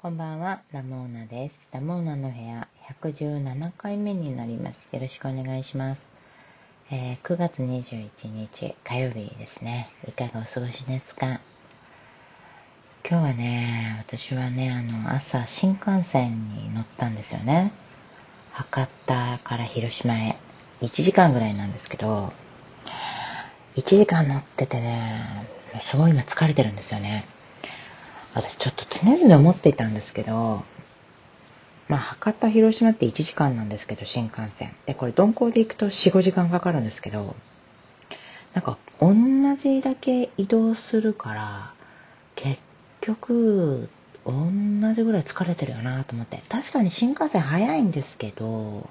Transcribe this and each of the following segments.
こんばんは、ラモーナです。ラモーナの部屋117回目になります。よろしくお願いします。えー、9月21日火曜日ですね。いかがお過ごしですか？今日はね、私はね、あの、朝新幹線に乗ったんですよね。博多から広島へ。1時間ぐらいなんですけど、1時間乗っててね、すごい今疲れてるんですよね。私ちょっと常々思っていたんですけど、まあ、博多、広島って1時間なんですけど、新幹線。で、これ鈍行で行くと4、5時間かかるんですけど、なんか同じだけ移動するから、結局、同じぐらい疲れてるよなと思って。確かに新幹線早いんですけど、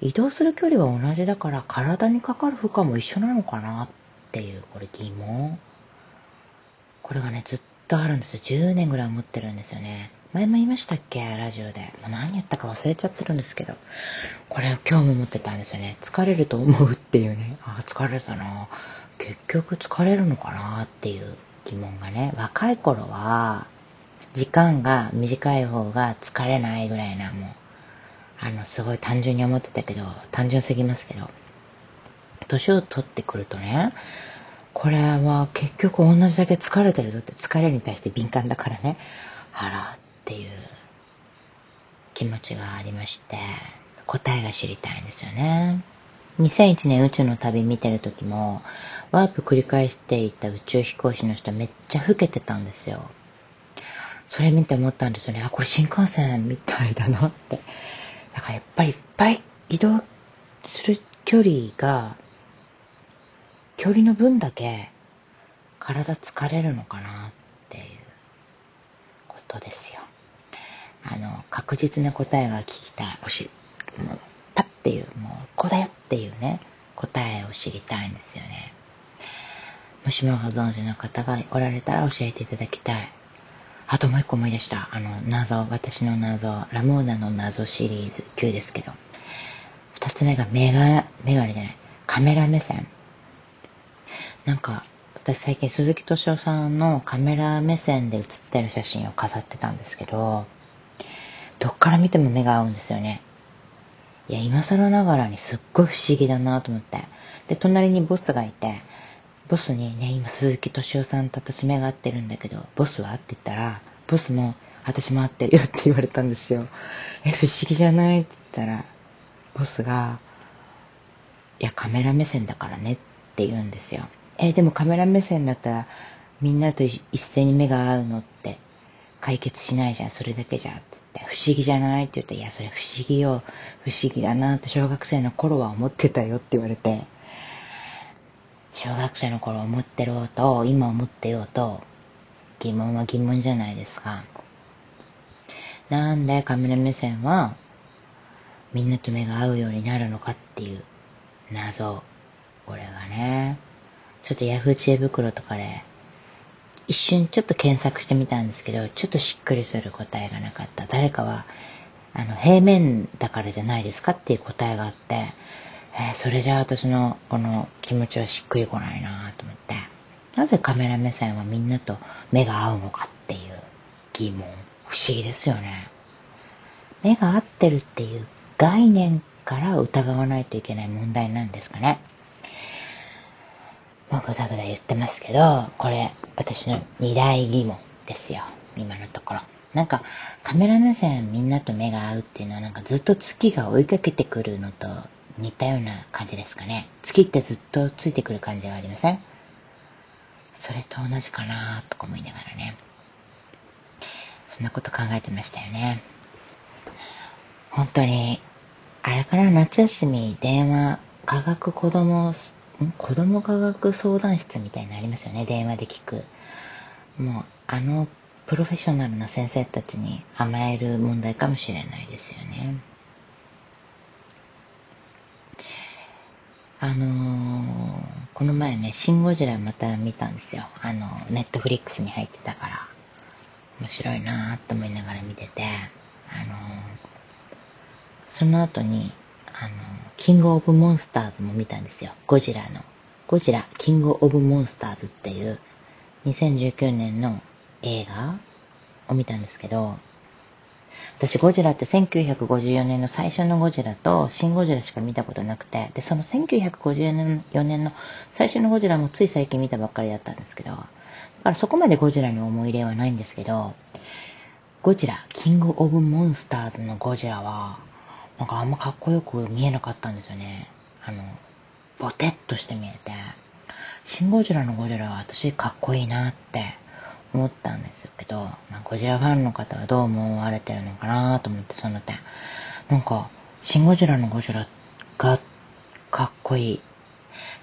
移動する距離は同じだから体にかかる負荷も一緒なのかなっていう、これ疑問。これがね、ずっとあるんですよ。10年ぐらい思ってるんですよね。前も言いましたっけ？ラジオで。もう何言ったか忘れちゃってるんですけど。これを今日も思ってたんですよね。疲れると思うっていうね。あ、疲れたな。結局疲れるのかなっていう疑問がね。若い頃は、時間が短い方が疲れないぐらいな、もう、あの、すごい単純に思ってたけど、単純すぎますけど、年を取ってくるとね、これは結局同じだけ疲れてるぞって疲れに対して敏感だからね、あらっていう気持ちがありまして、答えが知りたいんですよね。2001年宇宙の旅見てる時も、ワープ繰り返していた宇宙飛行士の人めっちゃ老けてたんですよ。それ見て思ったんですよね。あ、これ新幹線みたいだなって。だからやっぱりいっぱい移動する距離が距離の分だけ体疲れるのかなっていうことですよ。あの、確実な答えが聞きたい。おし、もう、パッっていう、もう、こうだよっていうね、答えを知りたいんですよね。もしもご存知の方がおられたら教えていただきたい。あともう一個思い出した。あの、謎、私の謎、ラモーナの謎シリーズ9ですけど。二つ目がメガ、メガネじゃない、カメラ目線。なんか、私最近鈴木敏夫さんのカメラ目線で写ってる写真を飾ってたんですけど、どっから見ても目が合うんですよね。いや、今更ながらにすっごい不思議だなと思って。で、隣にボスがいて、ボスにね、今鈴木敏夫さんと私目が合ってるんだけど、ボスはって言ったら、ボスも私も合ってるよって言われたんですよ。え、不思議じゃないって言ったら、ボスが、いや、カメラ目線だからねって言うんですよ。えー、でもカメラ目線だったら、みんなと一斉に目が合うのって解決しないじゃん、それだけじゃんって言って、不思議じゃないって言って、いや、それ不思議よ、不思議だなって小学生の頃は思ってたよって言われて、小学生の頃思ってろうと、今思ってようと、疑問は疑問じゃないですか。なんでカメラ目線は、みんなと目が合うようになるのかっていう謎。これがね、ちょっと Yahoo 知恵袋とかで、一瞬ちょっと検索してみたんですけど、ちょっとしっくりする答えがなかった。誰かは、あの、平面だからじゃないですかっていう答えがあって、えー、それじゃあ私のこの気持ちはしっくりこないなと思って、なぜカメラ目線はみんなと目が合うのかっていう疑問。不思議ですよね。目が合ってるっていう概念から疑わないといけない問題なんですかね。もうぐだぐだ言ってますけど、これ、私の二大疑問ですよ。今のところ。なんか、カメラ目線みんなと目が合うっていうのはなんかずっと月が追いかけてくるのと似たような感じですかね。月ってずっとついてくる感じがありません？それと同じかなとか思いながらね。そんなこと考えてましたよね。本当に、あれから夏休み電話、科学子供子供科学相談室みたいなのありますよね。電話で聞く。もう、あの、プロフェッショナルな先生たちに甘える問題かもしれないですよね。あのー、この前ね、シン・ゴジラまた見たんですよ。あの、ネットフリックスに入ってたから、面白いなぁと思いながら見てて、あのー、その後に、あの、キングオブモンスターズも見たんですよ。ゴジラの。ゴジラ、キングオブモンスターズっていう2019年の映画を見たんですけど、私ゴジラって1954年の最初のゴジラとシンゴジラしか見たことなくて、で、その1954年の最初のゴジラもつい最近見たばっかりだったんですけど、だからそこまでゴジラに思い入れはないんですけど、ゴジラ、キングオブモンスターズのゴジラは、なんかあんまかっこよく見えなかったんですよね。あの、ボテッとして見えて、シンゴジラのゴジラは私かっこいいなって思ったんですけど、まあ、ゴジラファンの方はどう思われてるのかなと思って、その点。なんか、シンゴジラのゴジラがかっこいい。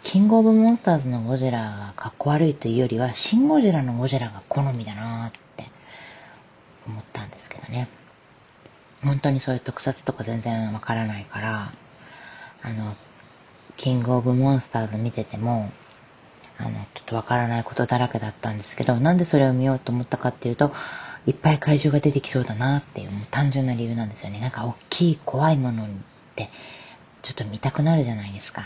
キングオブモンスターズのゴジラがかっこ悪いというよりは、シンゴジラのゴジラが好みだなって思ったんですけどね。本当にそういう特撮とか全然わからないから、あの、キングオブモンスターズ見てても、あの、ちょっとわからないことだらけだったんですけど、なんでそれを見ようと思ったかっていうと、いっぱい怪獣が出てきそうだなっていう、もう単純な理由なんですよね。なんか大きい怖いものって、ちょっと見たくなるじゃないですか。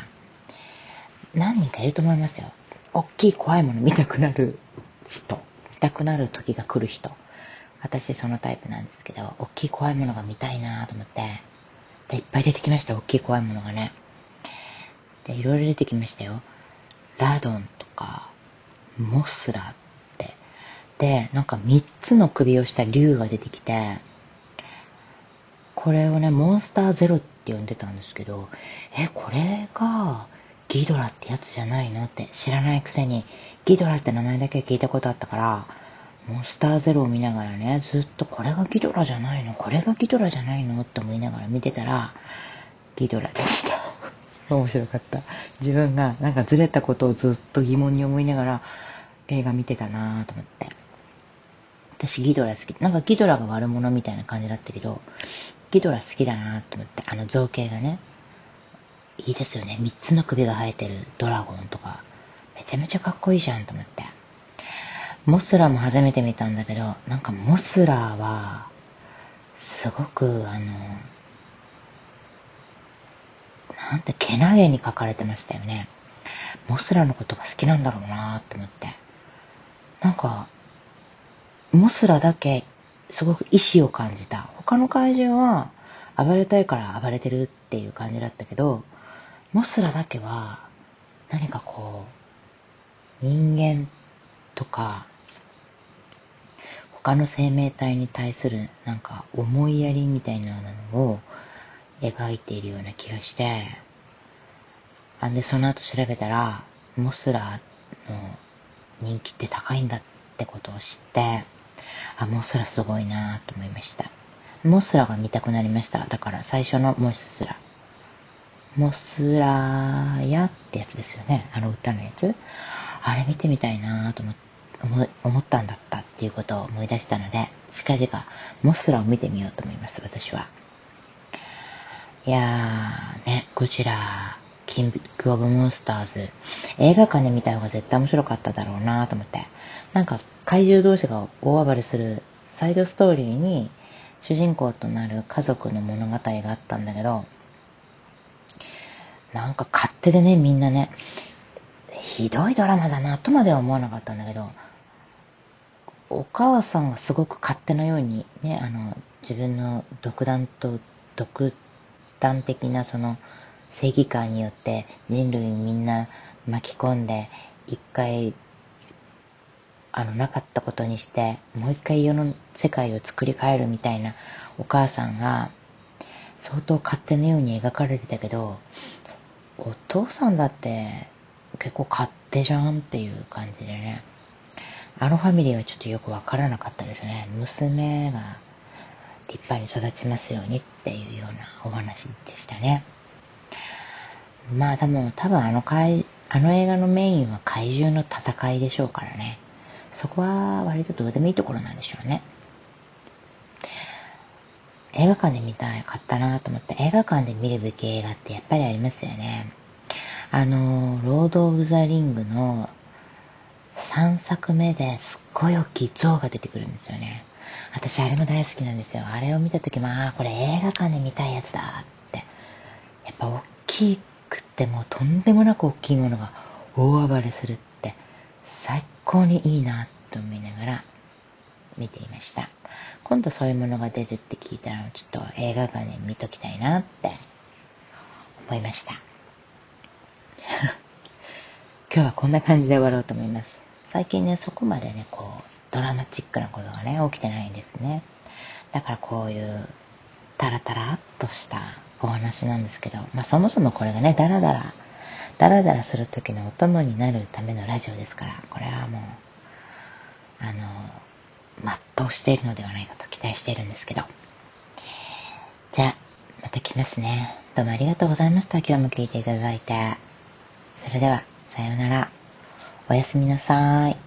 何人かいると思いますよ。大きい怖いもの見たくなる人。見たくなる時が来る人。私そのタイプなんですけど、大きい怖いものが見たいなと思って、で、いっぱい出てきました、大きい怖いものがね。で、いろいろ出てきましたよ。ラドンとか、モスラって。で、なんか3つの首をした竜が出てきて、これをね、モンスターゼロって呼んでたんですけど、え、これがギドラってやつじゃないのって知らないくせに、ギドラって名前だけ聞いたことあったから、モンスターゼロを見ながらね、ずっとこれがギドラじゃないのこれがギドラじゃないのって思いながら見てたら、ギドラでした。面白かった。自分がなんかずれたことをずっと疑問に思いながら映画見てたなぁと思って。私ギドラ好き。なんかギドラが悪者みたいな感じだったけど、ギドラ好きだなぁと思って、あの造形がね、いいですよね。三つの首が生えてるドラゴンとか、めちゃめちゃかっこいいじゃんと思って。モスラも初めて見たんだけど、なんかモスラは、すごく、あの、なんて、けなげに書かれてましたよね。モスラのことが好きなんだろうなーって思って。なんか、モスラだけ、すごく意志を感じた。他の怪獣は、暴れたいから暴れてるっていう感じだったけど、モスラだけは、何かこう、人間とか、他の生命体に対するなんか思いやりみたいなのを描いているような気がして、あんでその後調べたら、モスラの人気って高いんだってことを知って、あ、モスラすごいなと思いました。モスラが見たくなりました。だから最初のモスラ。モスラヤってやつですよね。あの歌のやつ。あれ見てみたいなと思って思思ったんだったっていうことを思い出したので、近々モスラを見てみようと思います、私は。いやー、ね、ゴジラ、キングオブモンスターズ、映画館で見た方が絶対面白かっただろうなと思って。なんか、怪獣同士が大暴れするサイドストーリーに、主人公となる家族の物語があったんだけど、なんか勝手でね、みんなね、ひどいドラマだなとまでは思わなかったんだけど、お母さんがすごく勝手なようにね、あの、自分の独断と独端的なその正義感によって人類みんな巻き込んで一回あのなかったことにしてもう一回世の世界を作り変えるみたいなお母さんが相当勝手なように描かれてたけどお父さんだって結構勝手じゃんっていう感じでね。あのファミリーはちょっとよくわからなかったですね娘が立派に育ちますようにっていうようなお話でしたね。まあでも多分あの怪、あの映画のメインは怪獣の戦いでしょうからね。そこは割とどうでもいいところなんでしょうね。映画館で見たい、買ったなと思って、映画館で見るべき映画ってやっぱりありますよね。あの、ロード・オブ・ザ・リングの3作目ですっごい大きい像が出てくるんですよね。私あれも大好きなんですよ。あれを見た時も、ああ、これ映画館で見たいやつだって。やっぱ大きくてもうとんでもなく大きいものが大暴れするって最高にいいなと思いながら見ていました。今度そういうものが出るって聞いたら、ちょっと映画館で見ときたいなって思いました。今日はこんな感じで終わろうと思います。最近ね、そこまでね、こう、ドラマチックなことがね、起きてないんですね。だからこういうタラタラっとしたお話なんですけど、まあそもそもこれがね、ダラダラ、ダラダラする時のお供になるためのラジオですから、これはもう、あの、全うしているのではないかと期待しているんですけど。じゃあ、また来ますね。どうもありがとうございました。今日も聞いていただいて。それでは、さようなら。おやすみなさい。